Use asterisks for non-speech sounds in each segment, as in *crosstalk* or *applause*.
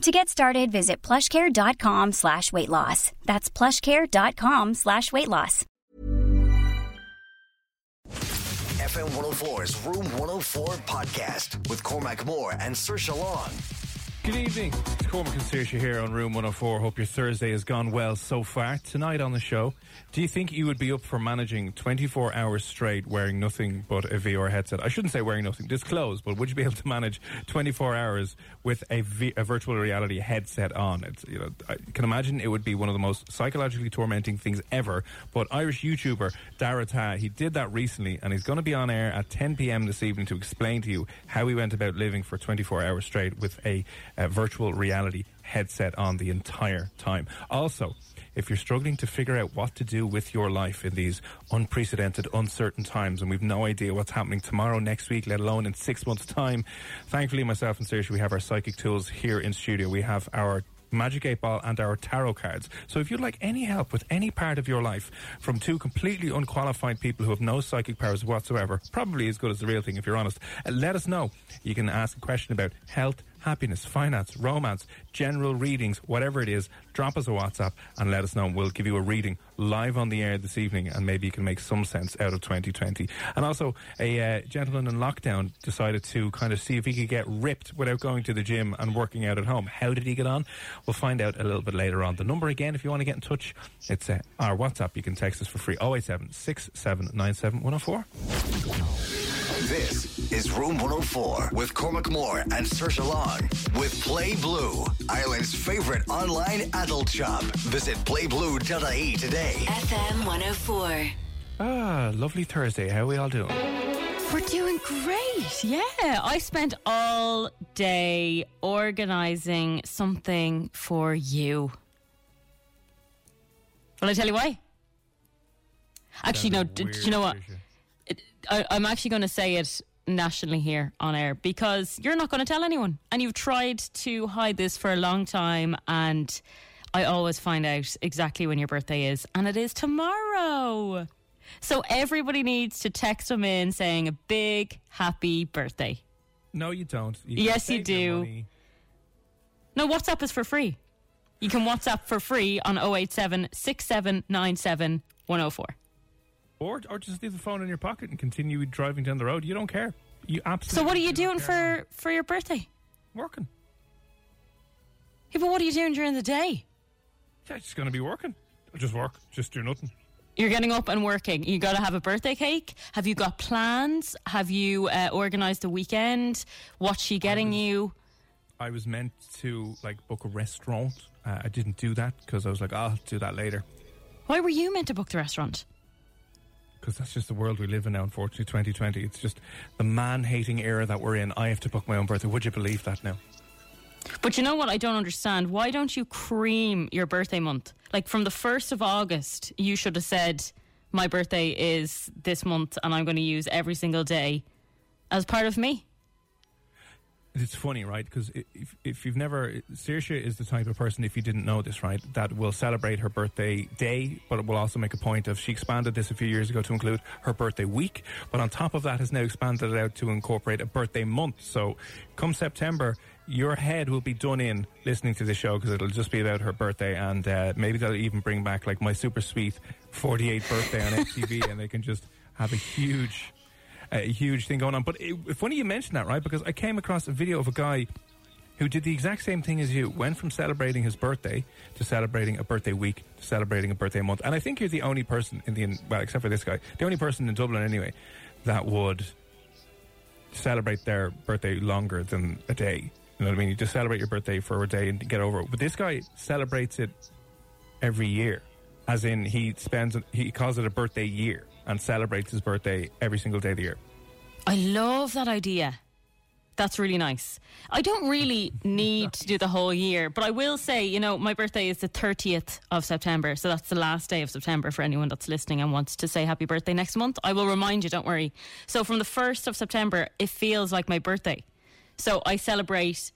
To get started, visit plushcare.com slash weight loss. That's plushcare.com slash weight loss. FM 104's Room 104 podcast with Cormac Moore and Saoirse Long. Good evening. It's Cormac and Saoirse here on Room 104. Hope your Thursday has gone well so far. Tonight on the show, do you think you would be up for managing 24 hours straight wearing nothing but a VR headset? I shouldn't say wearing nothing, disclosed, but would you be able to manage 24 hours with a, v- a virtual reality headset on? It's, you know, I can imagine it would be one of the most psychologically tormenting things ever. But Irish YouTuber Dara Tah, he did that recently, and he's going to be on air at 10 p.m. this evening to explain to you how he went about living for 24 hours straight with a, uh virtual reality headset on the entire time. Also, if you're struggling to figure out what to do with your life in these unprecedented, uncertain times, and we've no idea what's happening tomorrow, next week, let alone in six months' time, thankfully, myself and Saoirse, we have our psychic tools here in studio. We have our Magic 8 Ball and our tarot cards. So if you'd like any help with any part of your life from two completely unqualified people who have no psychic powers whatsoever, probably as good as the real thing if you're honest, uh, let us know. You can ask a question about health, happiness, finance, romance, general readings, whatever it is, drop us a WhatsApp and let us know. We'll give you a reading live on the air this evening and maybe you can make some sense out of 2020. And also, a uh, gentleman in lockdown decided to kind of see if he could get ripped without going to the gym and working out at home. How did he get on? We'll find out a little bit later on. The number again, if you want to get in touch, it's uh, our WhatsApp. You can text us for free 087 6797 104. This is Room 104 with Cormac Moore and Saoirse Long with Play Blue, Ireland's favorite online adult shop. Visit playblue.ie today. FM 104. Ah, lovely Thursday. How are we all doing? We're doing great. Yeah. I spent all day organizing something for you. Will I tell you why? Actually, no. D- do you know what? It, I, I'm actually going to say it nationally here on air because you're not going to tell anyone. And you've tried to hide this for a long time. And I always find out exactly when your birthday is. And it is tomorrow. So everybody needs to text them in saying a big happy birthday. No, you don't. You Yes, you do. No, WhatsApp is for free. You can WhatsApp for free on 087 6797 104. Or, or just leave the phone in your pocket and continue driving down the road. You don't care. You absolutely. So what are you do doing for, for your birthday? working? Yeah, but what are you doing during the day? Yeah, just going to be working. Just work. Just do nothing. You're getting up and working. You got to have a birthday cake. Have you got plans? Have you uh, organised a weekend? What's she getting you? I was meant to like book a restaurant. Uh, I didn't do that because I was like, I'll do that later. Why were you meant to book the restaurant? Because that's just the world we live in now. Unfortunately, 2020. It's just the man-hating era that we're in. I have to book my own birthday. Would you believe that now? But you know what I don't understand? Why don't you cream your birthday month? Like from the 1st of August, you should have said, My birthday is this month and I'm going to use every single day as part of me. It's funny, right? Because if, if you've never, Saoirse is the type of person, if you didn't know this, right, that will celebrate her birthday day, but will also make a point of, she expanded this a few years ago to include her birthday week, but on top of that has now expanded it out to incorporate a birthday month. So come September, your head will be done in listening to the show because it'll just be about her birthday and uh, maybe they'll even bring back like my super sweet 48th birthday on *laughs* MTV and they can just have a huge a huge thing going on. But it, funny you mentioned that, right? Because I came across a video of a guy who did the exact same thing as you, went from celebrating his birthday to celebrating a birthday week to celebrating a birthday month. And I think you're the only person in the, well, except for this guy, the only person in Dublin anyway, that would celebrate their birthday longer than a day. You know what I mean? You just celebrate your birthday for a day and get over it. But this guy celebrates it every year, as in he spends, he calls it a birthday year and celebrates his birthday every single day of the year. I love that idea. That's really nice. I don't really *laughs* need to do the whole year, but I will say, you know, my birthday is the 30th of September. So that's the last day of September for anyone that's listening and wants to say happy birthday next month. I will remind you, don't worry. So from the 1st of September, it feels like my birthday. So I celebrate,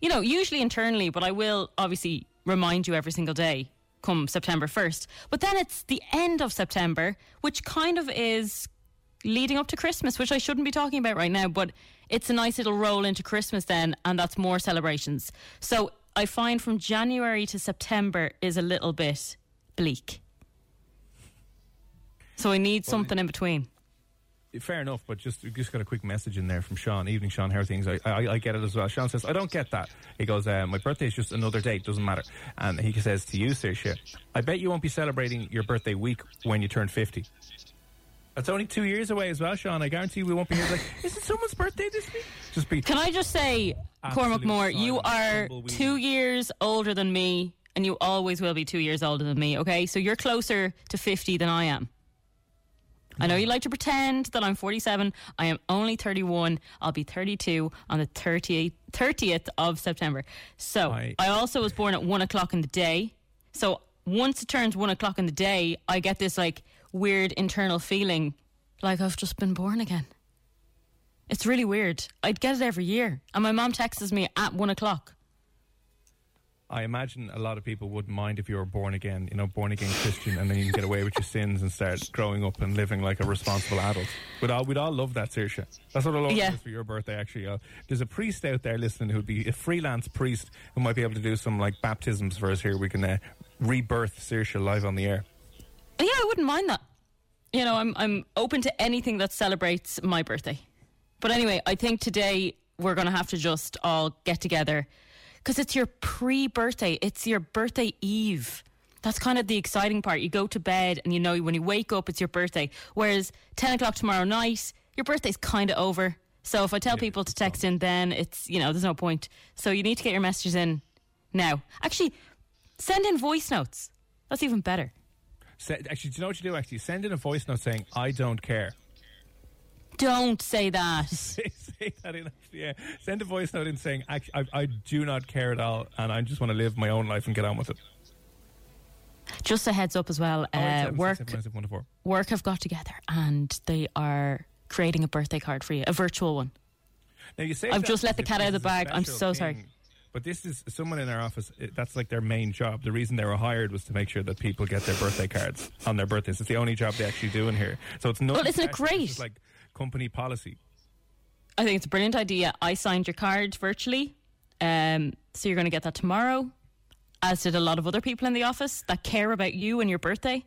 you know, usually internally, but I will obviously remind you every single day come September 1st. But then it's the end of September, which kind of is leading up to Christmas, which I shouldn't be talking about right now, but it's a nice little roll into Christmas then, and that's more celebrations. So I find from January to September is a little bit bleak. So I need something in between. Fair enough, but just just got a quick message in there from Sean. Evening, Sean. How are things? I, I, I get it as well. Sean says, I don't get that. He goes, uh, my birthday is just another date, doesn't matter. And he says to you, Saoirse, I bet you won't be celebrating your birthday week when you turn 50. That's only two years away as well, Sean. I guarantee we won't be here like, is it someone's birthday this week? Just be. Can I just say, Cormac Moore, you are two years older than me, and you always will be two years older than me, okay? So you're closer to 50 than I am. I know you like to pretend that I'm 47. I am only 31. I'll be 32 on the 30th, 30th of September. So I, I also was born at one o'clock in the day. So once it turns one o'clock in the day, I get this like weird internal feeling like I've just been born again. It's really weird. I'd get it every year. And my mom texts me at one o'clock. I imagine a lot of people wouldn't mind if you were born again, you know, born again Christian, and then you can get away with your sins and start growing up and living like a responsible adult. We'd all, we'd all love that, Saoirse. That's what I love yeah. for your birthday, actually. Uh, there's a priest out there listening who'd be a freelance priest who might be able to do some like baptisms for us here. We can uh, rebirth Saoirse live on the air. Yeah, I wouldn't mind that. You know, I'm I'm open to anything that celebrates my birthday. But anyway, I think today we're going to have to just all get together because it's your pre-birthday. It's your birthday eve. That's kind of the exciting part. You go to bed and you know when you wake up, it's your birthday. Whereas ten o'clock tomorrow night, your birthday's kind of over. So if I tell yeah, people to text in, then it's you know there's no point. So you need to get your messages in now. Actually, send in voice notes. That's even better actually, do you know what you do? Actually, send in a voice note saying "I don't care." Don't say that. *laughs* say, say, that in. Yeah, send a voice note in saying I, I do not care at all, and I just want to live my own life and get on with it." Just a heads up as well. Oh, uh, work, work have got together, and they are creating a birthday card for you, a virtual one. Now you say I've just let the cat out of the bag. I'm so thing. sorry. But this is someone in our office. That's like their main job. The reason they were hired was to make sure that people get their birthday cards on their birthdays. It's the only job they actually do in here. So it's not. Well, isn't it great? It's like company policy. I think it's a brilliant idea. I signed your card virtually, um, so you're going to get that tomorrow. As did a lot of other people in the office that care about you and your birthday.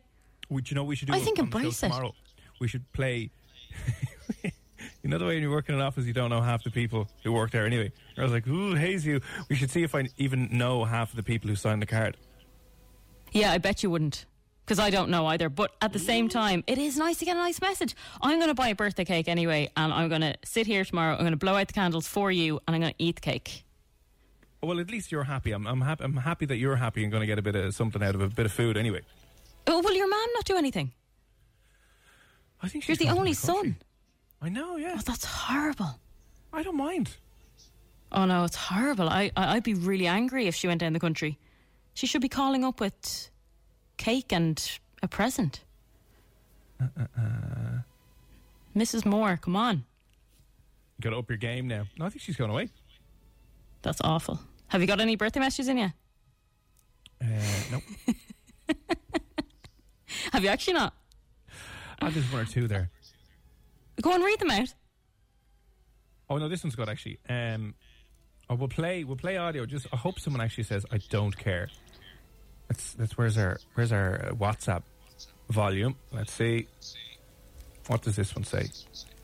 Would you know we should do? I think embrace it. Tomorrow? We should play. *laughs* You know the way when you work in an office, you don't know half the people who work there anyway. I was like, ooh, haze you. We should see if I even know half of the people who signed the card. Yeah, I bet you wouldn't. Because I don't know either. But at the same time, it is nice to get a nice message. I'm going to buy a birthday cake anyway, and I'm going to sit here tomorrow. I'm going to blow out the candles for you, and I'm going to eat the cake. Oh, well, at least you're happy. I'm, I'm, happy, I'm happy that you're happy and going to get a bit of something out of a bit of food anyway. Oh, will your mom not do anything? I think she's. you're the only son. I know, yeah. Oh, that's horrible. I don't mind. Oh no, it's horrible. I, I would be really angry if she went down the country. She should be calling up with cake and a present. Uh, uh, uh. Mrs. Moore, come on. You got to up your game now. No, I think she's going away. That's awful. Have you got any birthday messages in you? Uh, nope. *laughs* Have you actually not? I just one or two there. Go and read them out. Oh no, this one's good actually. Um, oh, we'll play. We'll play audio. Just I hope someone actually says I don't care. That's that's where's our where's our uh, WhatsApp volume? Let's see. What does this one say?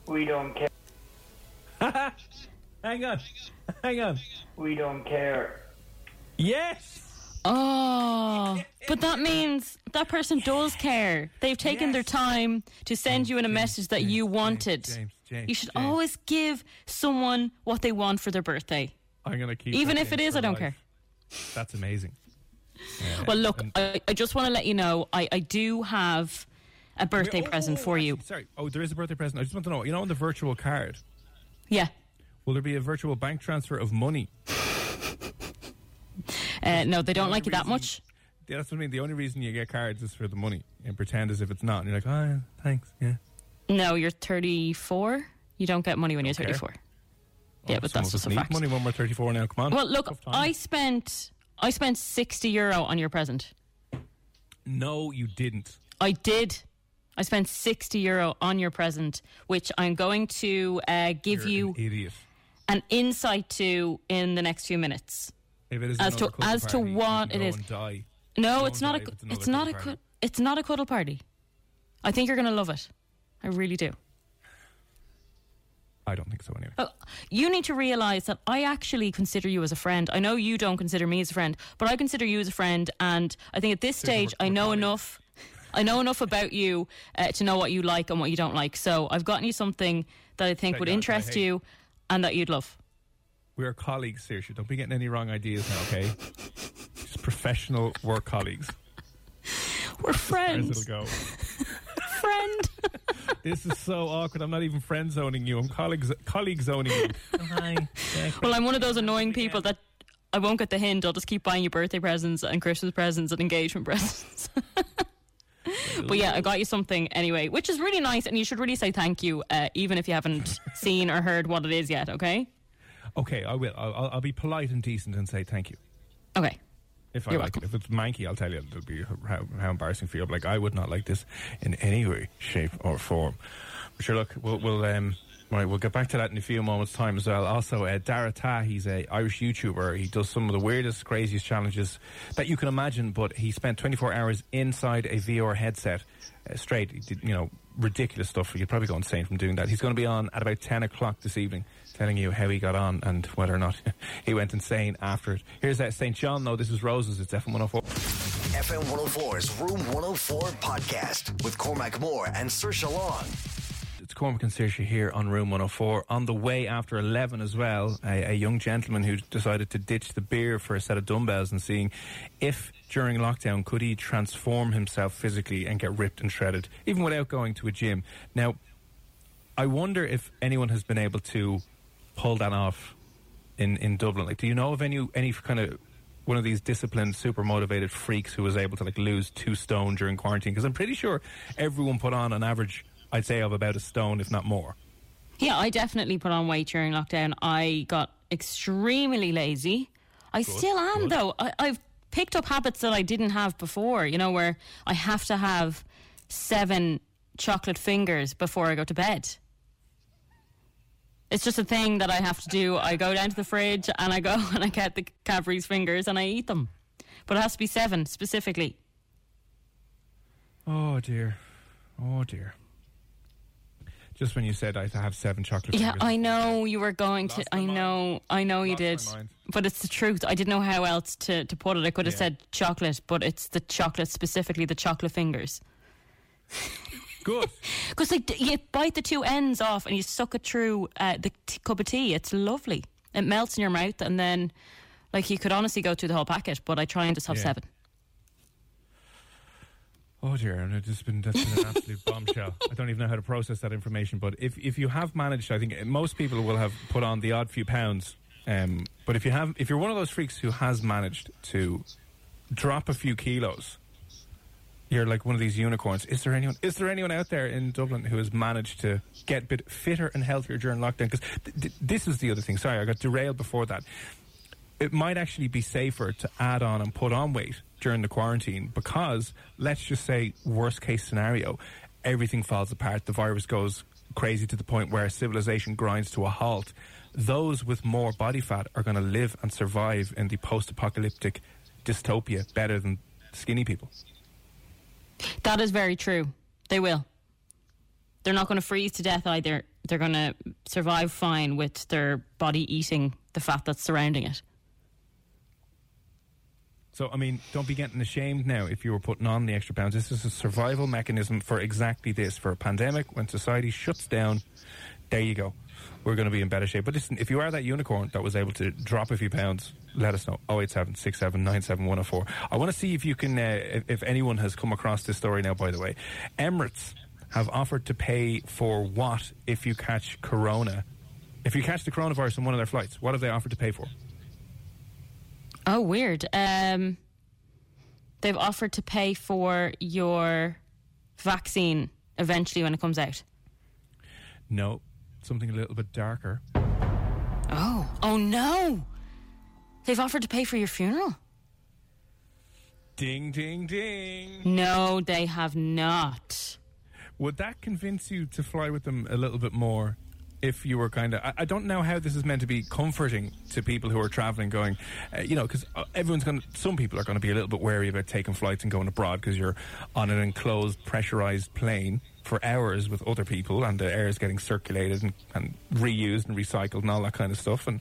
We don't care. *laughs* hang on, hang on. We don't care. Yes. Oh, but that means that person does care. They've taken their time to send you in a message that you wanted. James, James, you should James. always give someone what they want for their birthday. I'm gonna keep. Even that if it in is, for I don't life. care. That's amazing. Yeah. Well, look, I, I just want to let you know I, I do have a birthday oh, present oh, for you. Sorry. Oh, there is a birthday present. I just want to know. You know, on the virtual card, Yeah. will there be a virtual bank transfer of money? Uh, no, they don't only like you that much. Yeah, that's what I mean. The only reason you get cards is for the money, and pretend as if it's not. And you're like, oh, yeah, thanks. Yeah. No, you're 34. You don't get money when you're Okay. 34. Yeah, Oh, but that's just a fact. Money when we're 34 now. Come on. Well, look, I spent I spent 60 euro on your present. No, you didn't. I did. I spent 60 euro on your present, which I'm going to uh, give You're you an idiot. an insight to in the next few minutes. If it is As to- as to party, you what it is. No, it's not a it's it's not a cuddle cu- party. it's not a cuddle party. I think you're going to love it. I really do. I don't think so. Anyway. Oh, you need to realize that I actually consider you as a friend. I know you don't consider me as a friend, but I consider you as a friend. And I think at this So stage, I know enough. I know enough about you uh, to know what you like and what you don't like. So I've gotten you something that I think That would interest you and that you'd love. We are colleagues, seriously. Don't be getting any wrong ideas now, okay? Just professional work colleagues. We're As friends. it'll go. *laughs* Friend. *laughs* This is so awkward. I'm not even friend zoning you. I'm colleagues colleague zoning you. Oh, *laughs* hi. Yeah, well, I'm one of those annoying people that I won't get the hint. I'll just keep buying you birthday presents and Christmas presents and engagement *laughs* presents. but yeah, I got you something anyway, which is really nice, and you should really say thank you, uh, even if you haven't seen or heard what it is yet. Okay. Okay, I'll, I'll- I'll be polite and decent and say thank you. Okay. If I You're like welcome. it. If it's manky, I'll tell you it'll be how, how embarrassing for you. Like I would not like this in any way, shape, or form. But sure, look, we'll, we'll um, right, we'll get back to that in a few moments' time as well. Also, uh, Dara Tah, he's a Irish YouTuber. He does some of the weirdest, craziest challenges that you can imagine. But he spent 24 hours inside a VR headset, uh, straight. You know, ridiculous stuff. You'd probably go insane from doing that. He's going to be on at about 10 o'clock this evening, telling you how he got on and whether or not *laughs* he went insane after it. Here's that SAINt JHN, though. This is Roses. It's FM 104. FM 104's Room 104 podcast with Cormac Moore and Saoirse Long. It's Cormac and Saoirse here on Room 104. On the way after 11 as well, a, a young gentleman who decided to ditch the beer for a set of dumbbells and seeing if during lockdown could he transform himself physically and get ripped and shredded, even without going to a gym. Now, I wonder if anyone has been able to pull that off in, in Dublin. Like, do you know of any any kind of one of these disciplined, super motivated freaks who was able to like lose two stone during quarantine? Because I'm pretty sure everyone put on an average, I'd say, of about a stone, if not more. Yeah, I definitely put on weight during lockdown. I got extremely lazy. I still am, good. though. I, I've picked up habits that I didn't have before, you know, where I have to have seven chocolate fingers before I go to bed. It's just a thing that I have to do. I go down to the fridge and I go *laughs* and I get the Cadbury's fingers and I eat them. But it has to be seven specifically. Oh dear, oh dear. Just when you said I have seven chocolate Yeah, fingers. I know you were going to. Lost my I know, I know you Lost my did. But it's the truth. I didn't know how else to, to put it. I could have Yeah. said chocolate, but it's the chocolate, specifically the chocolate fingers. *laughs* Good. *laughs* Because like you bite the two ends off and you suck it through uh, the t- cup of tea. It's lovely. It melts in your mouth, and then like you could honestly go through the whole packet. But I try and just have Yeah. seven. Oh dear, and it's just been that's been an absolute *laughs* bombshell. I don't even know how to process that information. But if if you have managed, I think most people will have put on the odd few pounds. Um, but if you have, if you're one of those freaks who has managed to drop a few kilos, you're like one of these unicorns. Is there anyone? Is there anyone out there in Dublin who has managed to get a bit fitter and healthier during lockdown? Because th- th- this is the other thing. Sorry, I got derailed before that. It might actually be safer to add on and put on weight during the quarantine because let's just say worst case scenario, everything falls apart. The virus goes crazy to the point where civilization grinds to a halt. Those with more body fat are going to live and survive in the post-apocalyptic dystopia better than skinny people. That is very true. They will. They're not going to freeze to death either. they're going to survive fine with their body eating the fat that's surrounding it. So, I mean, don't be getting ashamed now if you were putting on the extra pounds. This is a survival mechanism for exactly this for a pandemic when society shuts down. There you go. We're going to be in better shape. But listen, if you are that unicorn that was able to drop a few pounds, let us know. 087 I want to see if you can, uh, if, if anyone has come across this story now, by the way. Emirates have offered to pay for what if you catch corona? If you catch the coronavirus on one of their flights, what have they offered to pay for? Oh, weird. Um, they've offered to pay for your vaccine eventually when it comes out. No, something a little bit darker. Oh, oh no! They've offered to pay for your funeral. Ding, ding, ding. No, they have not. Would that convince you to fly with them a little bit more? If you were kind of, I, I don't know how this is meant to be comforting to people who are traveling, going, uh, you know, because everyone's going. to Some people are going to be a little bit wary about taking flights and going abroad because you're on an enclosed, pressurized plane for hours with other people, and the air is getting circulated and, and reused and recycled and all that kind of stuff, and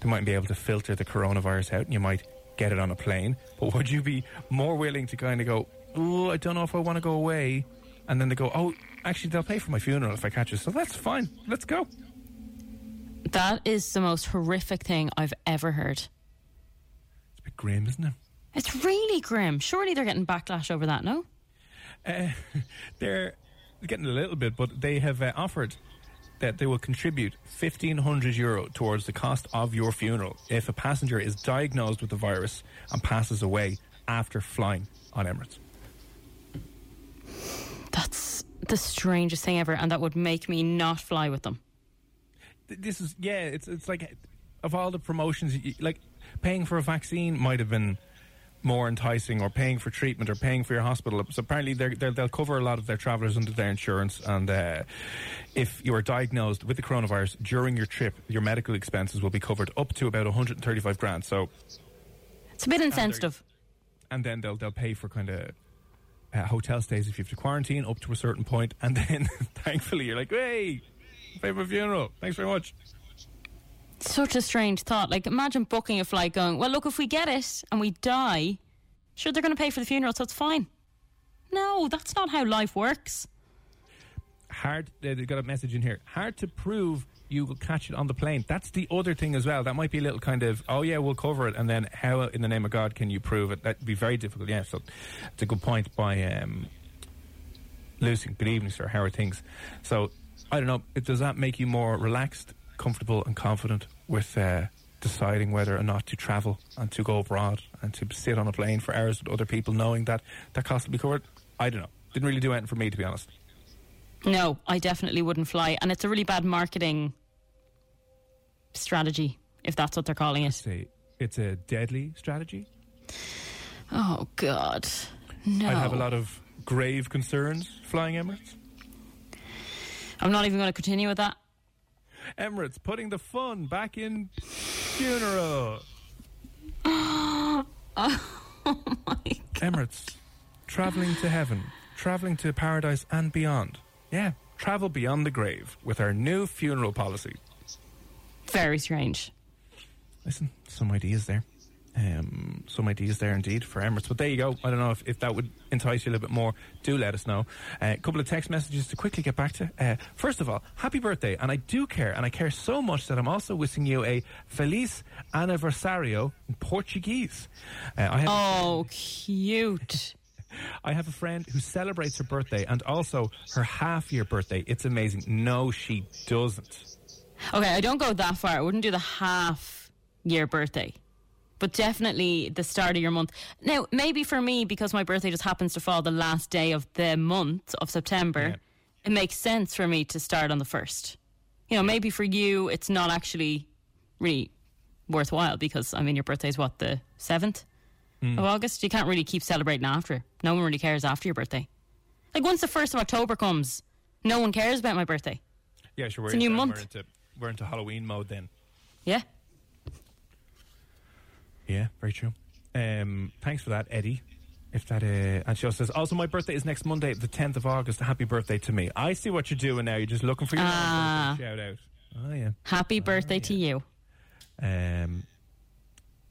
they might be able to filter the coronavirus out, and you might get it on a plane. But would you be more willing to kind of go, oh, I don't know if I want to go away? And then they go, oh, actually, they'll pay for my funeral if I catch it. So that's fine. Let's go. That is the most horrific thing I've ever heard. It's a bit grim, isn't it? It's really grim. Surely they're getting backlash over that, no? Uh, *laughs* they're getting a little bit, but they have uh, offered that they will contribute 1500 euro towards the cost of your funeral if a passenger is diagnosed with the virus and passes away after flying on Emirates. That's the strangest thing ever, and that would make me not fly with them. This is yeah, it's it's like of all the promotions, like paying for a vaccine might have been more enticing, or paying for treatment, or paying for your hospital. So apparently, they will cover a lot of their travellers under their insurance, and uh, if you are diagnosed with the coronavirus during your trip, your medical expenses will be covered up to about 135 grand. So it's a bit insensitive. And, and then they'll they'll pay for kind of uh, hotel stays if you have to quarantine up to a certain point, and then *laughs* thankfully you're like, hey, pay for funeral. Thanks very much. Such a strange thought. Like, imagine booking a flight going, well, look, if we get it and we die, sure, they're going to pay for the funeral, so it's fine. No, that's not how life works. Hard, uh, they've got a message in here. Hard to prove you will catch it on the plane. That's the other thing as well. That might be a little kind of, oh yeah, we'll cover it, and then how in the name of God can you prove it? That'd be very difficult. Yeah, so it's a good point by um, Lucy. Good evening, sir. How are things? So I don't know. Does that make you more relaxed, comfortable, and confident with? Uh, deciding whether or not to travel and to go abroad and to sit on a plane for hours with other people, knowing that that cost will be covered. I don't know. Didn't really do anything for me, to be honest. No, I definitely wouldn't fly. And it's a really bad marketing strategy, if that's what they're calling it. It's a, it's a deadly strategy. Oh, God. No. I'd have a lot of grave concerns flying Emirates. I'm not even going to continue with that. Emirates putting the fun back in funeral. *gasps* oh my God. Emirates traveling to heaven, traveling to paradise and beyond. Yeah, travel beyond the grave with our new funeral policy. Very strange. Listen, some ideas there. Um, some ideas there indeed for Emirates. But there you go. I don't know if, if that would entice you a little bit more. Do let us know. Uh, a couple of text messages to quickly get back to. Uh, first of all, happy birthday. And I do care, and I care so much that I'm also wishing you a Feliz Aniversario in Portuguese. Uh, I have oh, cute. *laughs* I have a friend who celebrates her birthday and also her half year birthday. It's amazing. No, she doesn't. Okay, I don't go that far. I wouldn't do the half year birthday. But definitely the start of your month. Now, maybe for me, because my birthday just happens to fall the last day of the month of September, yeah. it makes sense for me to start on the first. You know, maybe for you, it's not actually really worthwhile because, I mean, your birthday is what, the 7th? mm. of August. You can't really keep celebrating after. No one really cares after your birthday. Like once the first of October comes, no one cares about my birthday. Yeah, sure. It's a new month. Into, we're into Halloween mode then. Yeah. Yeah, very true. Um, thanks for that, Eddie. if that uh, and she also says also my birthday is next Monday, the tenth of August. Happy birthday to me. I see what you're doing now. You're just looking for your Ah. shout out. Oh yeah. Happy birthday to you. Um,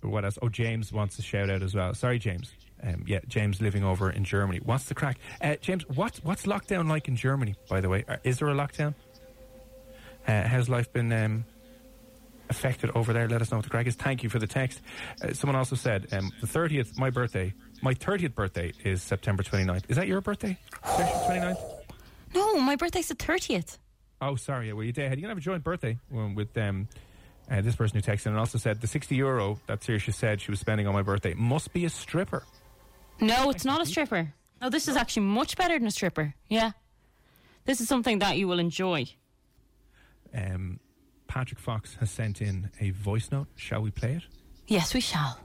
what else? Oh, James wants a shout out as well. Sorry, James. Um, yeah, James living over in Germany. What's the crack? Uh, James, what what's lockdown like in Germany? By the way, Uh, is there a lockdown? Uh, has life been um, affected over there? Let us know what the crack is. Thank you for the text. Uh, someone also said um, the thirtieth, my birthday, my thirtieth birthday is September 29th. Is that your birthday? September 29th? No, my birthday's the 30th. Oh, sorry. Well, you did. You can have a joint birthday um, with um, uh, this person who texted and also said the 60 euro that Saoirse said she was spending on my birthday must be a stripper. No, it's not a stripper. No, this is actually much better than a stripper. Yeah. This is something that you will enjoy. Um, Patrick Fox has sent in a voice note. Shall we play it? Yes, we shall.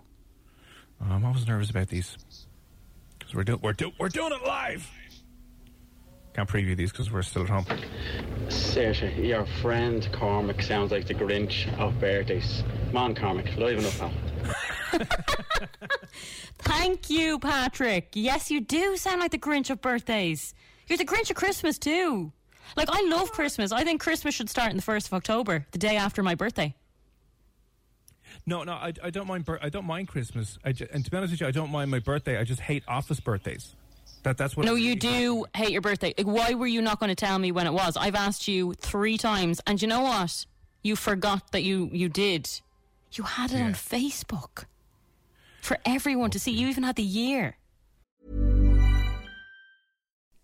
Oh, I'm always nervous about these because we're, do- we're, do- we're doing it live. Can't preview these because we're still at home. Saoirse, your friend Cormac sounds like the Grinch of birthdays. Man, Cormac, liven up, pal. Thank you, Patrick. Yes, you do sound like the Grinch of birthdays. You're the Grinch of Christmas, too. Like, I love Christmas. I think Christmas should start on the 1st of October, the day after my birthday. No, no, I, I don't mind. I don't mind Christmas. Ju- and to be honest with you, I don't mind my birthday. I just hate office birthdays. That that's what. No, you do hate your birthday. Like, why were you not going to tell me when it was? I've asked you three times, and you know what? You forgot that you you did. You had it on Facebook for everyone to see. You even had the year.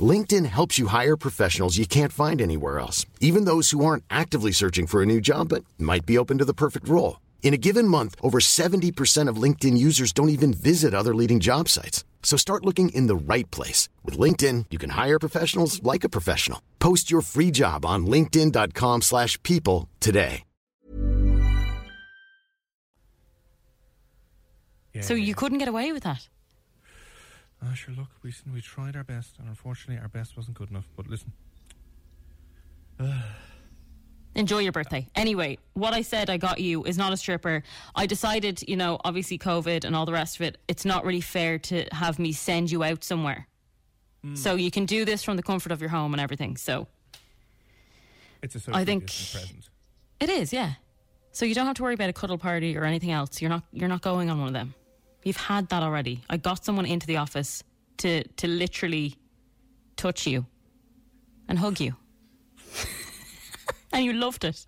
LinkedIn helps you hire professionals you can't find anywhere else, even those who aren't actively searching for a new job but might be open to the perfect role. In a given month, over 70% of LinkedIn users don't even visit other leading job sites. So start looking in the right place. With LinkedIn, you can hire professionals like a professional. Post your free job on linkedin.com slash people today. Yeah, So you couldn't get away with that. Oh, sure. Look, we we tried our best, and unfortunately, our best wasn't good enough. But listen, *sighs* Enjoy your birthday. Anyway, what I said I got you is not a stripper. I decided, you know, obviously COVID and all the rest of it, it's not really fair to have me send you out somewhere. Hmm. So you can do this from the comfort of your home and everything. So it's a social I think- present. it is, yeah. So you don't have to worry about a cuddle party or anything else. You're not you're not going on one of them. You've had that already. I got someone into the office to to literally touch you and hug you. *laughs* and you loved it.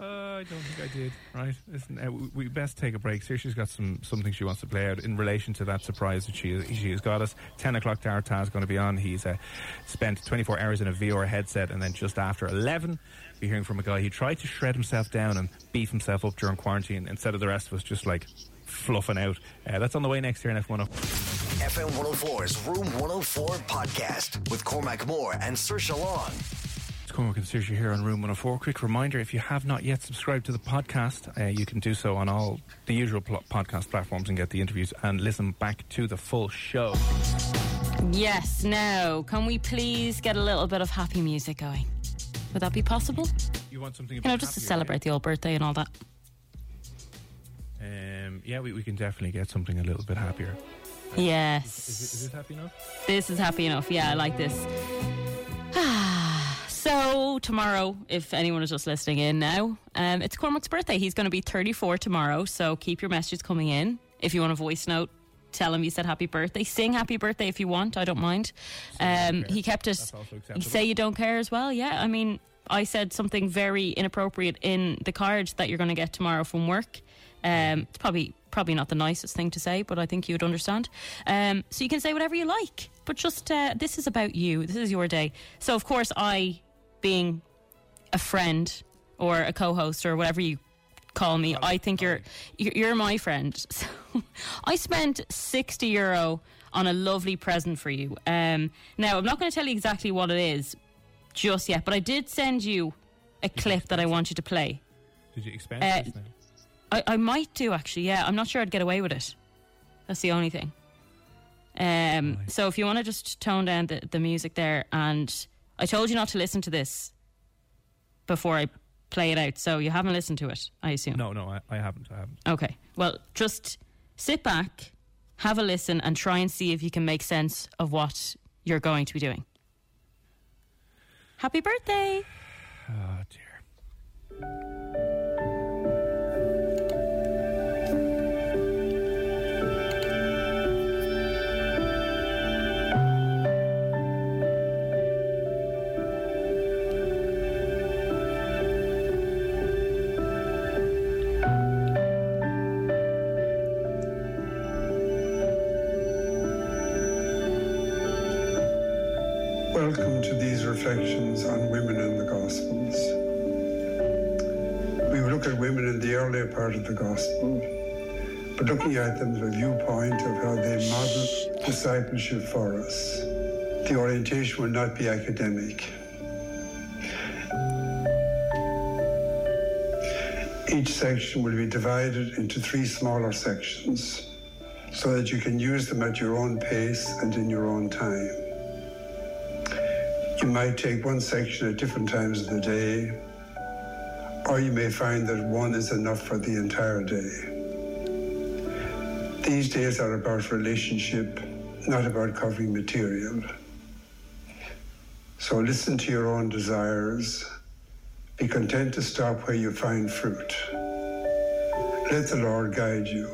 Uh, I don't think I did. Right? Listen, uh, we, best take a break. Saoirse's got some something she wants to play out in relation to that surprise that she she has got us. Ten o'clock, Dara Tah's going to be on. He's uh, spent 24 hours in a VR headset, and then just after 11, be hearing from a guy who tried to shred himself down and beef himself up during quarantine instead of the rest of us just like fluffing out. Uh, that's on the way next year in F1. FM 104's Room 104 podcast with Cormac Moore and Saoirse Long. It's Cormac and Saoirse here on Room 104. Quick reminder if you have not yet subscribed to the podcast, uh, you can do so on all the usual pl- podcast platforms and get the interviews and listen back to the full show. Yes, now, can we please get a little bit of happy music going? Would that be possible? You want something? You know, just to happier, celebrate the old birthday and all that. Um, yeah, we, we can definitely get something a little bit happier. Yes. Is, it, is it happy enough? This is happy enough. Yeah, I like this. *sighs* so tomorrow, if anyone is just listening in now, um, it's Cormac's birthday. He's going to be 34 tomorrow. So keep your messages coming in. If you want a voice note, tell him you said happy birthday. Sing happy birthday if you want. I don't mind. Um, he kept it. You say you don't care as well. Yeah, I mean, I said something very inappropriate in the card that you're going to get tomorrow from work. Um, it's probably probably not the nicest thing to say, but I think you'd understand. Um, so you can say whatever you like, but just uh, this is about you. This is your day. So of course, I, being a friend or a co-host or whatever you call me, I think you're you're my friend. *laughs* So I spent sixty euro on a lovely present for you. Um, now I'm not going to tell you exactly what it is just yet, but I did send you a clip that I want you to play. Did you expense Uh, this now? I, I might do actually. Yeah, I'm not sure I'd get away with it. That's the only thing. Um, so if you want to just tone down the, the music there, and I told you not to listen to this before I play it out, so you haven't listened to it, I assume. No, no, I, I haven't. I haven't. Okay. Well, just sit back, have a listen, and try and see if you can make sense of what you're going to be doing. Happy birthday! Oh *sighs* dear. Reflections on women in the Gospels. We look at women in the earlier part of the Gospel, but looking at them from a viewpoint of how they model discipleship for us. The orientation will not be academic. Each section will be divided into three smaller sections so that you can use them at your own pace and in your own time. You might take one section at different times of the day, or you may find that one is enough for the entire day. These days are about relationship, not about covering material. So listen to your own desires. Be content to stop where you find fruit. Let the Lord guide you.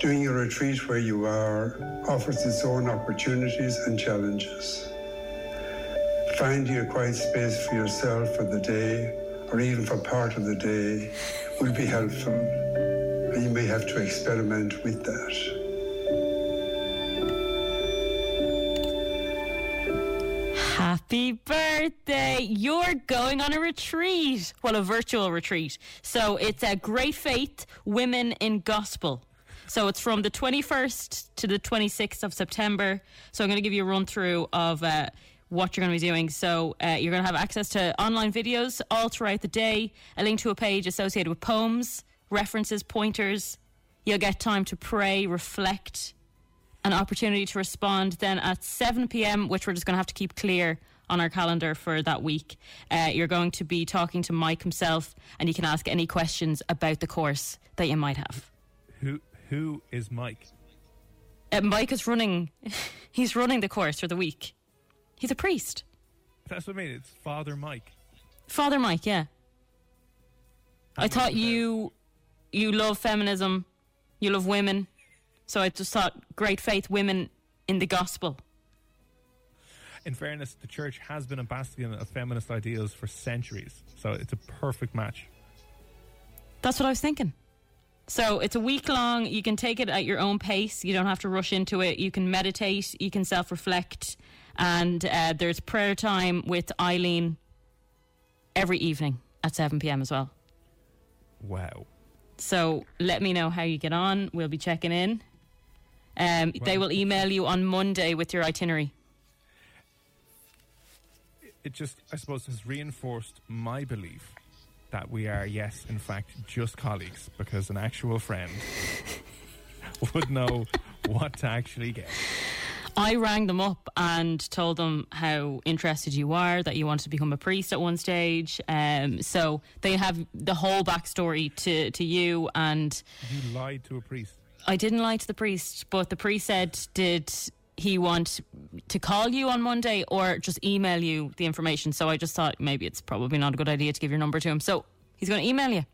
Doing a retreat where you are offers its own opportunities and challenges. Finding a quiet space for yourself for the day or even for part of the day will be helpful, and you may have to experiment with that. Happy birthday! You're going on a retreat. Well, a virtual retreat. So it's a Great Faith Women in Gospel. So it's from the 21st to the 26th of September. So I'm going to give you a run through of uh, what you're going to be doing. So uh, you're going to have access to online videos all throughout the day, a link to a page associated with poems, references, pointers. You'll get time to pray, reflect, an opportunity to respond then at 7 p.m., which we're just going to have to keep clear on our calendar for that week. Uh, you're going to be talking to Mike himself, and you can ask any questions about the course that you might have. Who who is Mike? Uh, Mike is running, *laughs* he's running the course for the week. He's a priest. That's what I mean. It's Father Mike. Father Mike, yeah. I thought you you love feminism, you love women, so I just thought great faith women in the gospel. In fairness, the church has been a bastion of feminist ideals for centuries, so it's a perfect match. That's what I was thinking. So it's a week long. You can take it at your own pace. You don't have to rush into it. You can meditate. You can self reflect. And uh, there's prayer time with Eileen every evening at 7 p.m. as well. Wow. So let me know how you get on. We'll be checking in. Um, they will email you on Monday with your itinerary. It just, I suppose, has reinforced my belief that we are, yes, in fact, just colleagues because an actual friend *laughs* would know what to actually get. I rang them up and told them how interested you are, that you wanted to become a priest at one stage. Um, so they have the whole backstory to, to you. And You lied to a priest. I didn't lie to the priest, but the priest said, did he want to call you on Monday or just email you the information? So I just thought maybe it's probably not a good idea to give your number to him. So he's going to email you.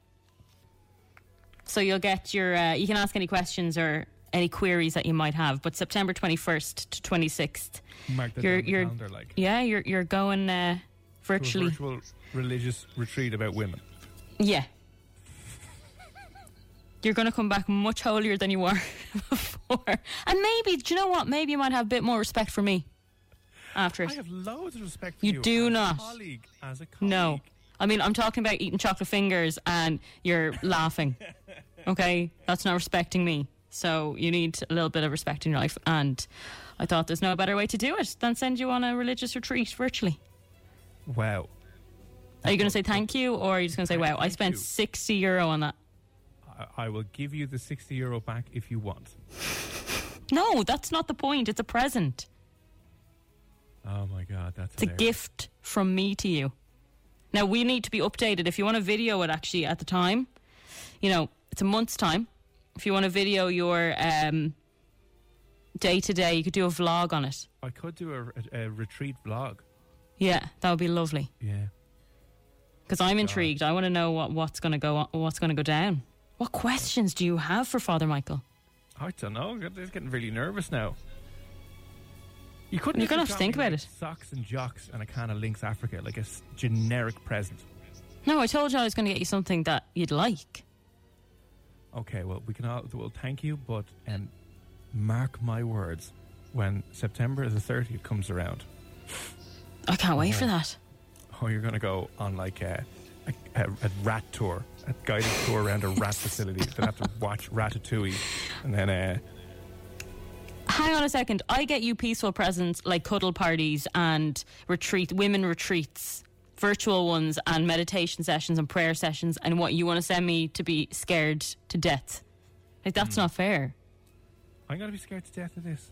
So you'll get your, uh, you can ask any questions or any queries that you might have. But September 21st to 26th, Mark that you're, you're, calendar, like. yeah, you're, you're going uh, virtually. virtual religious retreat about women. Yeah. You're going to come back much holier than you were *laughs* before. And maybe, do you know what? Maybe you might have a bit more respect for me after it. I have loads of respect for You you. do as not. A colleague, as a colleague. No. I mean, I'm talking about eating chocolate fingers and you're laughing. *laughs* Okay? That's not respecting me. So you need a little bit of respect in your life. And I thought there's no better way to do it than send you on a religious retreat virtually. Wow. Are you going to say thank you or are you just going to say, wow, I spent 60 euro on that? I, will give you the 60 euro back if you want. No, that's not the point. It's a present. Oh my God, that's It's a gift from me to you. Now we need to be updated. If you want to video it, actually at the time, you know, it's a month's time. If you want to video your um, day to day, you could do a vlog on it. I could do a, a, a retreat vlog. Yeah, that would be lovely. Yeah. Because I'm intrigued. I want to know what, what's going to go on, what's going to go down. What questions do you have for Father Michael? I don't know. I'm getting really nervous now. You couldn't. You're gonna have to think about like, it. Socks and jocks and a can of Lynx Africa, like a generic present. No, I told you I was going to get you something that you'd like. Okay, well, we can all. Well, thank you, but um, mark my words. When September the 30th comes around, I can't wait for that. oh, you're going to go on like a, a, a, a rat tour, a guided tour around a *laughs* rat facility. Then have to watch Ratatouille, and then uh, Hang on a second. I get you peaceful presents like cuddle parties and retreat, women retreats, virtual ones, and meditation sessions and prayer sessions. And what you want to send me to be scared to death? Like that's hmm. not fair. I'm going to be scared to death of this.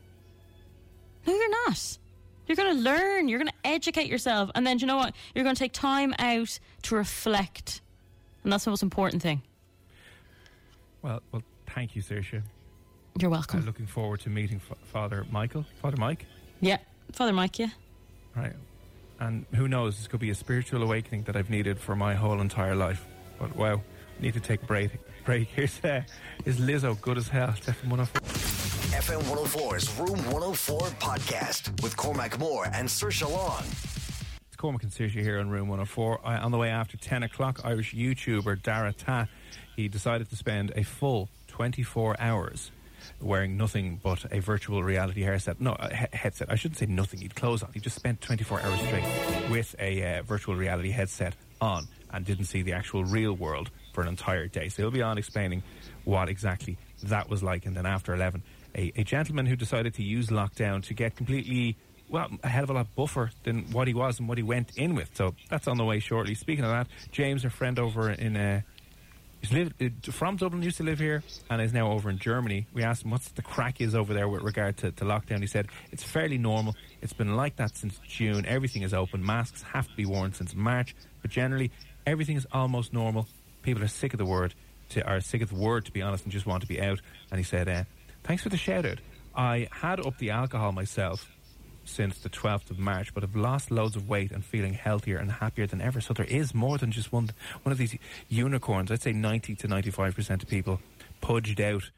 No, you're not. You're going to learn. You're going to educate yourself, and then you know what? You're going to take time out to reflect, and that's the most important thing. Well, well, thank you, Saoirse. You're I'm welcome. looking forward to meeting F- Father Michael, Father Mike. Yeah, Father Mike. Yeah. Right. And who knows, this could be a spiritual awakening that I've needed for my whole entire life. But wow, need to take a break. Break. Here's *laughs* uh, is Lizzo good as hell? It's FM 104. FM 104's Room 104 podcast with Cormac Moore and Saoirse Long. It's Cormac and Saoirse here on Room 104. Uh, on the way after 10 o'clock, Irish YouTuber Dara Tah, he decided to spend a full 24 hours wearing nothing but a virtual reality headset. No, a he- headset. I shouldn't say nothing. He'd clothes on. He just spent 24 hours straight with a uh, virtual reality headset on and didn't see the actual real world for an entire day. So he'll be on explaining what exactly that was like. And then after 11, a, a gentleman who decided to use lockdown to get completely well, a hell of a lot buffer than what he was and what he went in with. So that's on the way shortly. Speaking of that, James, our friend over in uh, he's lived, uh, from Dublin, used to live here and is now over in Germany. We asked him what's the crack is over there with regard to, to lockdown. He said it's fairly normal. It's been like that since June. Everything is open. Masks have to be worn since March, but generally everything is almost normal. People are sick of the word, to, are sick of the word to be honest, and just want to be out. And he said, uh, "Thanks for the shout out. I had up the alcohol myself." Since the 12th of March, but have lost loads of weight and feeling healthier and happier than ever. So there is more than just one one of these unicorns. I'd say 90 to 95% of people pudged out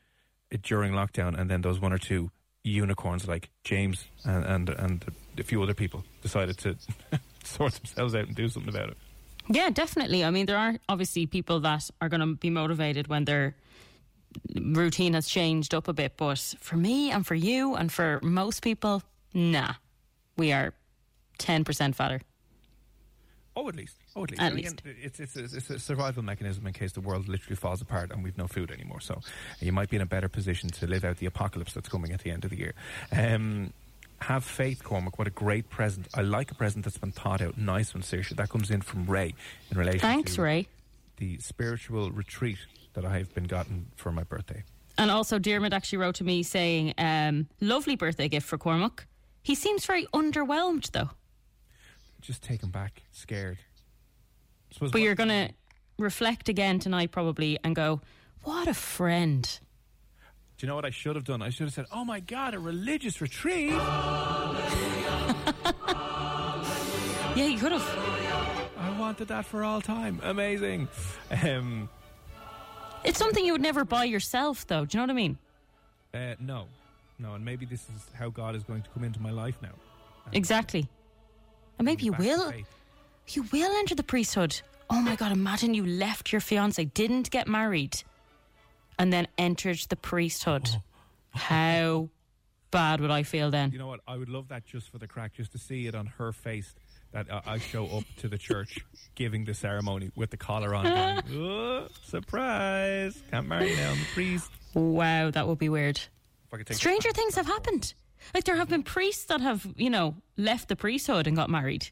during lockdown, and then those one or two unicorns like James and and, and a few other people decided to *laughs* sort themselves out and do something about it. Yeah, definitely. I mean, there are obviously people that are going to be motivated when their routine has changed up a bit. But for me and for you and for most people, nah, we are 10% fatter. Oh, at least. Oh, at least. At least. again, it's, it's, it's, it's a survival mechanism in case the world literally falls apart and we've no food anymore. So you might be in a better position to live out the apocalypse that's coming at the end of the year. Um, have faith, Cormac. What a great present. I like a present that's been thought out. Nice one, Saoirse. That comes in from Ray in relation Thanks, to Ray. the spiritual retreat that I have been gotten for my birthday. And also, Dermot actually wrote to me saying, um, lovely birthday gift for Cormac. He seems very underwhelmed, though. Just taken back, scared. Suppose But you're going to reflect again tonight, probably, and go, what a friend. Do you know what I should have done? I should have said, "Oh my God, a religious retreat!" *laughs* Yeah, you could have. I wanted that for all time. Amazing. Um, It's something you would never buy yourself, though. Do you know what I mean? uh, no, no, and maybe this is how God is going to come into my life now. Exactly. And maybe you will. You will enter the priesthood. Oh my God, imagine you left your fiance, didn't get married, and then entered the priesthood. *laughs* How bad would I feel then? You know what? I would love that just for the crack, just to see it on her face that uh, I show up to the church *laughs* giving the ceremony with the collar on. going, "Oh, surprise! Can't marry now. I'm a priest. Wow, that would be weird. If I could take Stranger things have happened. Like there have been priests that have, you know, left the priesthood and got married.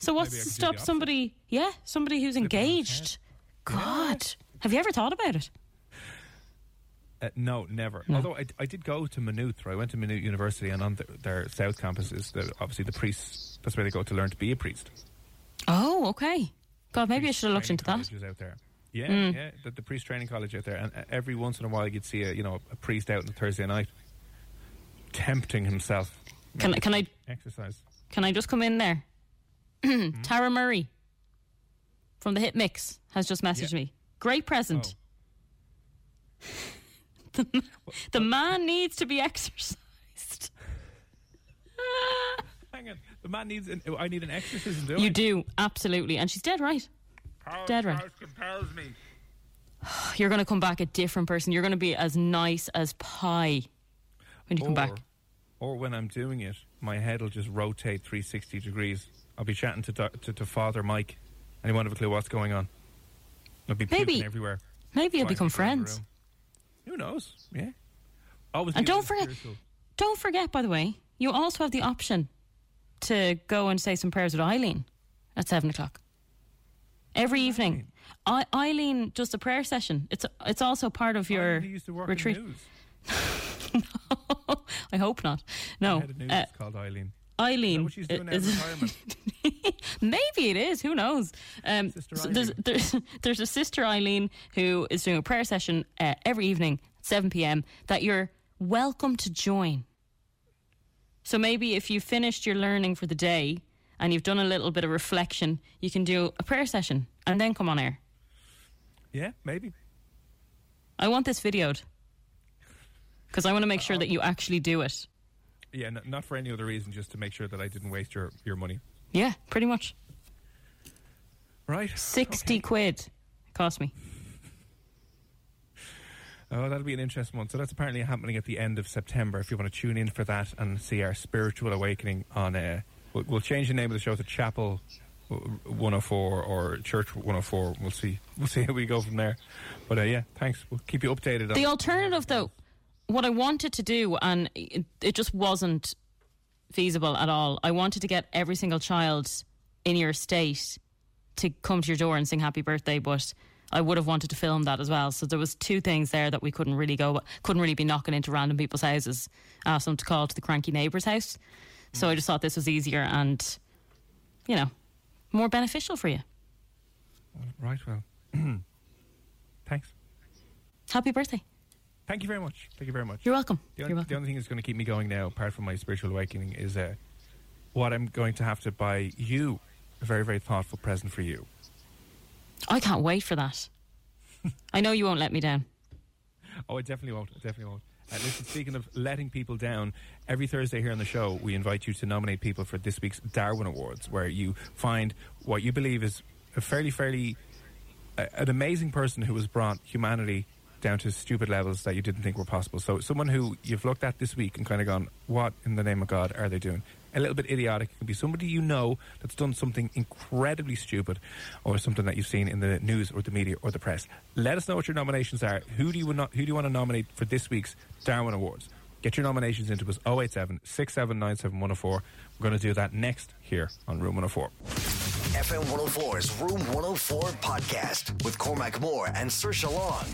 So what's Maybe I to could do stop opposite. somebody? Yeah, somebody who's Flip it on its engaged. God, have you ever thought about it? Uh, no, never. Although I, I did go to Maynooth, right? I went to Maynooth University, and on the, their south campus is the, obviously the priests. That's where they go to learn to be a priest. Oh, okay. God, maybe I should have looked Training into that. colleges out there. Yeah, Mm. yeah, the, the priest training college out there, and uh, every once in a while you'd see a you know a priest out on a Thursday night, tempting himself. Can can I exercise? can I just come in there? *clears throat* Tara Murray from the Hit Mix has just messaged Yeah. me. Great present. *laughs* the, ma- the man needs to be exercised. *laughs* Hang on, the man needs. An, I need an exorcism. Do You I? do absolutely, and she's dead right. Dead right. You're going to come back a different person. You're going to be as nice as pie when you come back. Or when I'm doing it, my head will just rotate 360 degrees. I'll be chatting to to, to Father Mike, and he won't have a clue what's going on. I'll be Maybe- everywhere. Maybe you'll become people around the friends. Who knows? Yeah. Always And don't forget, spiritual. don't forget, by the way, you also have the option to go and say some prayers with Eileen at seven o'clock every evening. I, Eileen does a prayer session. It's it's also part of your He used to work retreat. news. *laughs* I hope not. No, Head of news uh, called Eileen. Eileen. what she's doing now is-? *laughs* Maybe it is. Who knows? Um, so there's, there's *laughs* there's a sister Eileen who is doing a prayer session uh, every evening at seven p.m. that you're welcome to join. So maybe if you finished your learning for the day and you've done a little bit of reflection, you can do a prayer session and then come on air. Yeah, maybe. I want this videoed because I want to make sure that you actually do it. Yeah, n- not for any other reason, just to make sure that I didn't waste your, your money. Yeah, pretty much. Right. Sixty quid it cost me. Oh, that'll be an interesting one. So that's apparently happening at the end of September. If you want to tune in for that and see our spiritual awakening on, uh, we'll, we'll change the name of the show to Chapel 104 or Church 104. We'll see. *laughs* We'll see how we go from there. But uh, yeah, thanks. We'll keep you updated. The alternative, though, what I wanted to do, and it, it just wasn't feasible at all. I wanted to get every single child in your estate to come to your door and sing happy birthday, but I would have wanted to film that as well. So there was two things there that we couldn't really go, couldn't really be knocking into random people's houses, ask them to call to the cranky neighbour's house. So I just thought this was easier and, you know, more beneficial for you. Right. Well, *clears throat* thanks. Happy birthday. Thank you very much. Thank you very much. You're welcome. The You're only, welcome. the only thing that's going to keep me going now, apart from my spiritual awakening, is uh, what I'm going to have to buy you a very, very thoughtful present for you. I can't wait for that. *laughs* I know you won't let me down. Oh, I definitely won't. I definitely won't. Uh, listen, speaking of letting people down, every Thursday here on the show, we invite you to nominate people for this week's Darwin Awards, where you find what you believe is a fairly, fairly, uh, an amazing person who has brought humanity down to stupid levels that you didn't think were possible. So someone who you've looked at this week and kind of gone, what in the name of God are they doing? A little bit idiotic. It can be somebody you know that's done something incredibly stupid or something that you've seen in the news or the media or the press. Let us know what your nominations are. Who do you, who do you want to nominate for this week's Darwin Awards? Get your nominations into us 087 6797104. We're going to do that next here on Room 104. FM 104's Room 104 podcast with Cormac Moore and Saoirse Long.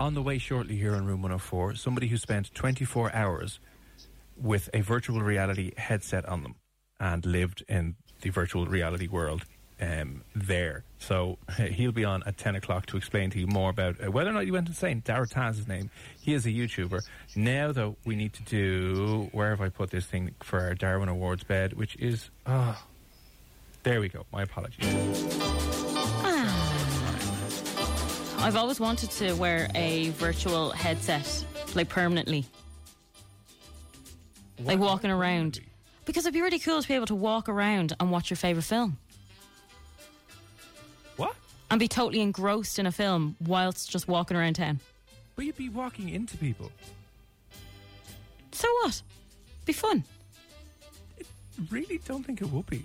On the way shortly here on Room 104, somebody who spent 24 hours with a virtual reality headset on them and lived in the virtual reality world um, there. So *laughs* he'll be on at 10 o'clock to explain to you more about uh, whether or not he went insane. Dara Tah's his name. He is a YouTuber. Now, though, we need to do. Where have I put this thing for our Darwin Awards bed? Which is. Oh, there we go. My apologies. I've always wanted to wear a virtual headset, like permanently. Like walking around. Because it'd be really cool to be able to walk around and watch your favourite film. What? And be totally engrossed in a film whilst just walking around town. But you'd be walking into people. So what? Be fun. I really don't think it would be.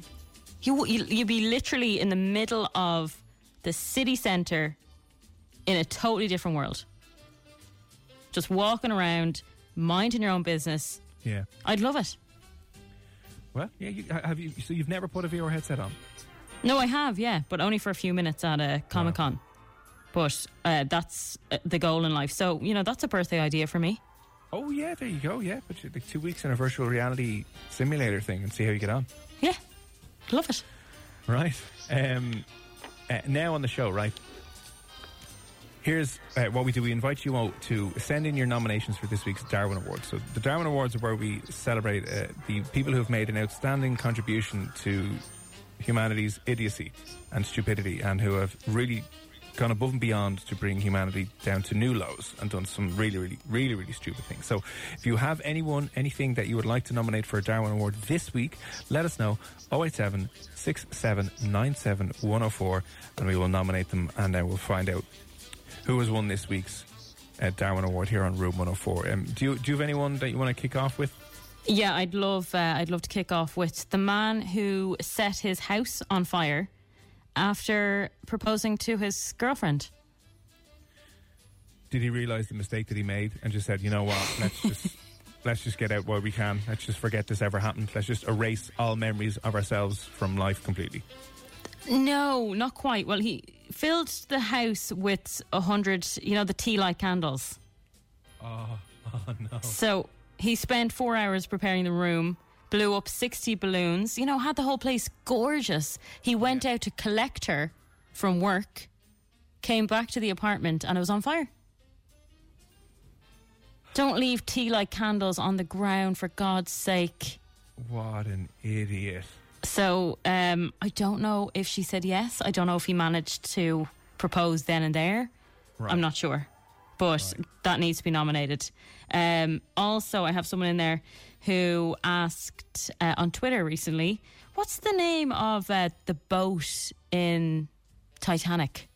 You, you you'd be literally in the middle of the city centre in a totally different world. Just walking around, minding your own business. Yeah. I'd love it. Well, yeah. You, have you? So you've never put a VR headset on? No, I have, yeah, but only for a few minutes at a Comic Con. But uh, that's uh, the goal in life. So you know, that's a birthday idea for me. Oh yeah, there you go. Yeah, but you- like two weeks in a virtual reality simulator thing and see how you get on. Yeah, love it. Right. Um, uh, now on the show, right? Here's uh, what we do. We invite you all to send in your nominations for this week's Darwin Awards. So the Darwin Awards are where we celebrate uh, the people who have made an outstanding contribution to humanity's idiocy and stupidity and who have really gone above and beyond to bring humanity down to new lows and done some really, really, really, really stupid things. So if you have anyone, anything that you would like to nominate for a Darwin Award this week, let us know 087 6797 104 and we will nominate them and then we'll find out who has won this week's uh, Darwin Award here on Room 104. Um, do, you, do you have anyone that you want to kick off with? Yeah, I'd love uh, I'd love to kick off with the man who set his house on fire after proposing to his girlfriend. Did he realise the mistake that he made and just said, you know what, let's *laughs* just let's just get out while we can. Let's just forget this ever happened. Let's just erase all memories of ourselves from life completely. No, not quite. Well, he filled the house with a hundred, you know, the tea light candles. Oh, *laughs* oh no. So he spent four hours preparing the room, blew up 60 balloons, you know, had the whole place gorgeous. He went out to collect her from work, came back to the apartment, and it was on fire. Don't leave tea light candles on the ground, for God's sake. What an idiot. So um, I don't know if she said yes. I don't know if he managed to propose then and there. Right. I'm not sure. But that needs to be nominated. Um, also, I have someone in there who asked uh, on Twitter recently, what's the name of uh, the boat in Titanic?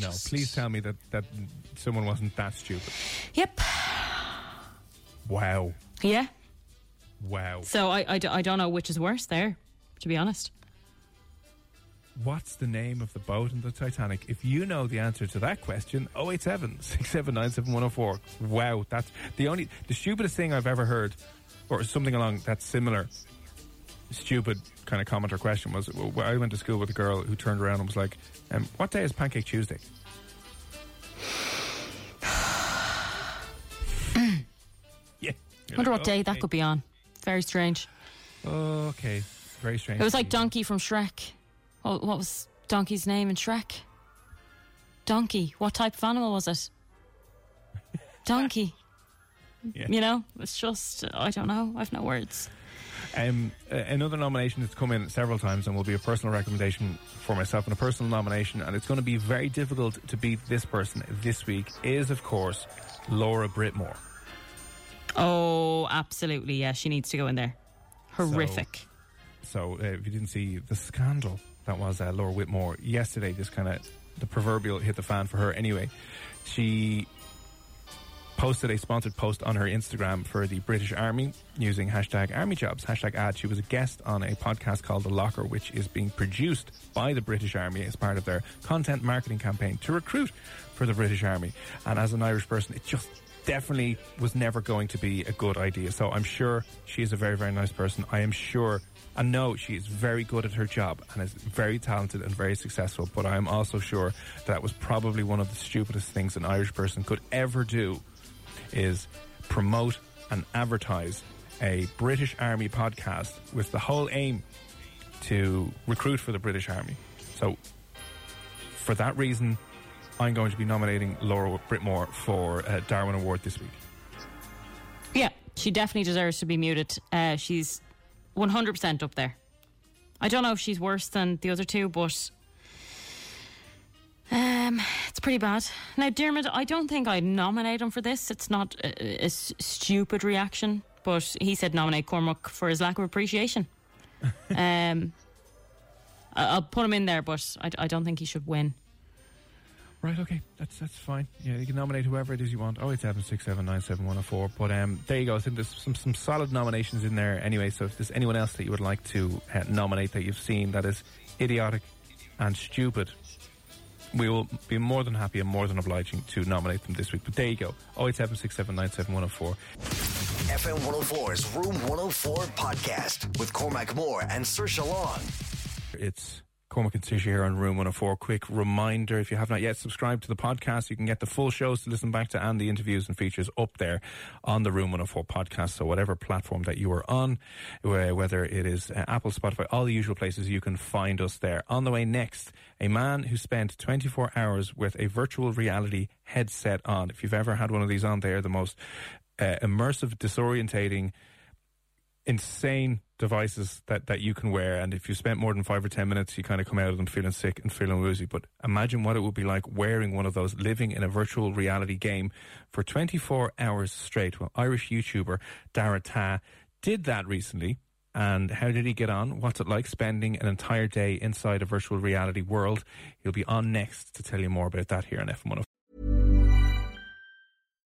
No, please tell me that, that someone wasn't that stupid. Yep. Wow. Yeah. Wow. So I I don't know which is worse there, to be honest. What's the name of the boat in the Titanic? If you know the answer to that question, 087 6797104. Wow, that's the only, the stupidest thing I've ever heard, or something along that similar stupid kind of comment or question was I went to school with a girl who turned around and was like, um, What day is Pancake Tuesday? *sighs* yeah. I wonder what day that could be on. Very strange. Okay. Very strange. It was like Donkey from Shrek. What, what was Donkey's name in Shrek? Donkey. What type of animal was it? *laughs* Donkey. Yeah. You know, it's just, I don't know. I've no words. Um, uh, another nomination that's come in several times and will be a personal recommendation for myself and a personal nomination, and it's going to be very difficult to beat this person this week, is, of course, Laura Whitmore. Oh, absolutely. Yeah, she needs to go in there. Horrific. So, uh, if you didn't see the scandal that was uh, Laura Whitmore yesterday, just kind of the proverbial hit the fan for her anyway. She posted a sponsored post on her Instagram for the British Army using hashtag Army Jobs, hashtag ad. She was a guest on a podcast called The Locker, which is being produced by the British Army as part of their content marketing campaign to recruit for the British Army. And as an Irish person, it just definitely was never going to be a good idea. So I'm sure she is a very, very nice person. I am sure and know she is very good at her job and is very talented and very successful, but I am also sure that was probably one of the stupidest things an Irish person could ever do is promote and advertise a British Army podcast with the whole aim to recruit for the British Army. So for that reason, I'm going to be nominating Laura Whitmore for a Darwin Award this week. Yeah, she definitely deserves to be muted. Uh, she's 100% up there. I don't know if she's worse than the other two, but um, it's pretty bad. Now, Dermot, I don't think I'd nominate him for this. It's not a, a stupid reaction, but he said nominate Cormac for his lack of appreciation. *laughs* um, I'll put him in there, but I, I don't think he should win. Right, okay, that's that's fine. Yeah, you can nominate whoever it is you want. Oh, it's seven six seven nine seven one zero four. But um, there you go. I think there's some some solid nominations in there anyway. So if there's anyone else that you would like to uh, nominate that you've seen that is idiotic and stupid, we will be more than happy and more than obliging to nominate them this week. But there you go. Oh, it's seven six seven nine seven one zero four. FM 104's Room 104 podcast with Cormac Moore and Saoirse Long. It's Cormac and Saoirse here on Room 104. Quick reminder if you have not yet subscribed to the podcast, you can get the full shows to listen back to and the interviews and features up there on the Room 104 podcast. So, whatever platform that you are on, whether it is uh, Apple, Spotify, all the usual places, you can find us there. On the way next, a man who spent 24 hours with a virtual reality headset on. If you've ever had one of these on, they are the most uh, immersive, disorientating, insane devices that, that you can wear. And if you spent more than five or 10 minutes, you kind of come out of them feeling sick and feeling woozy. But imagine what it would be like wearing one of those, living in a virtual reality game for 24 hours straight. Well, Irish YouTuber Dara Tah did that recently. And how did he get on? What's it like spending an entire day inside a virtual reality world? He'll be on next to tell you more about that here on F1.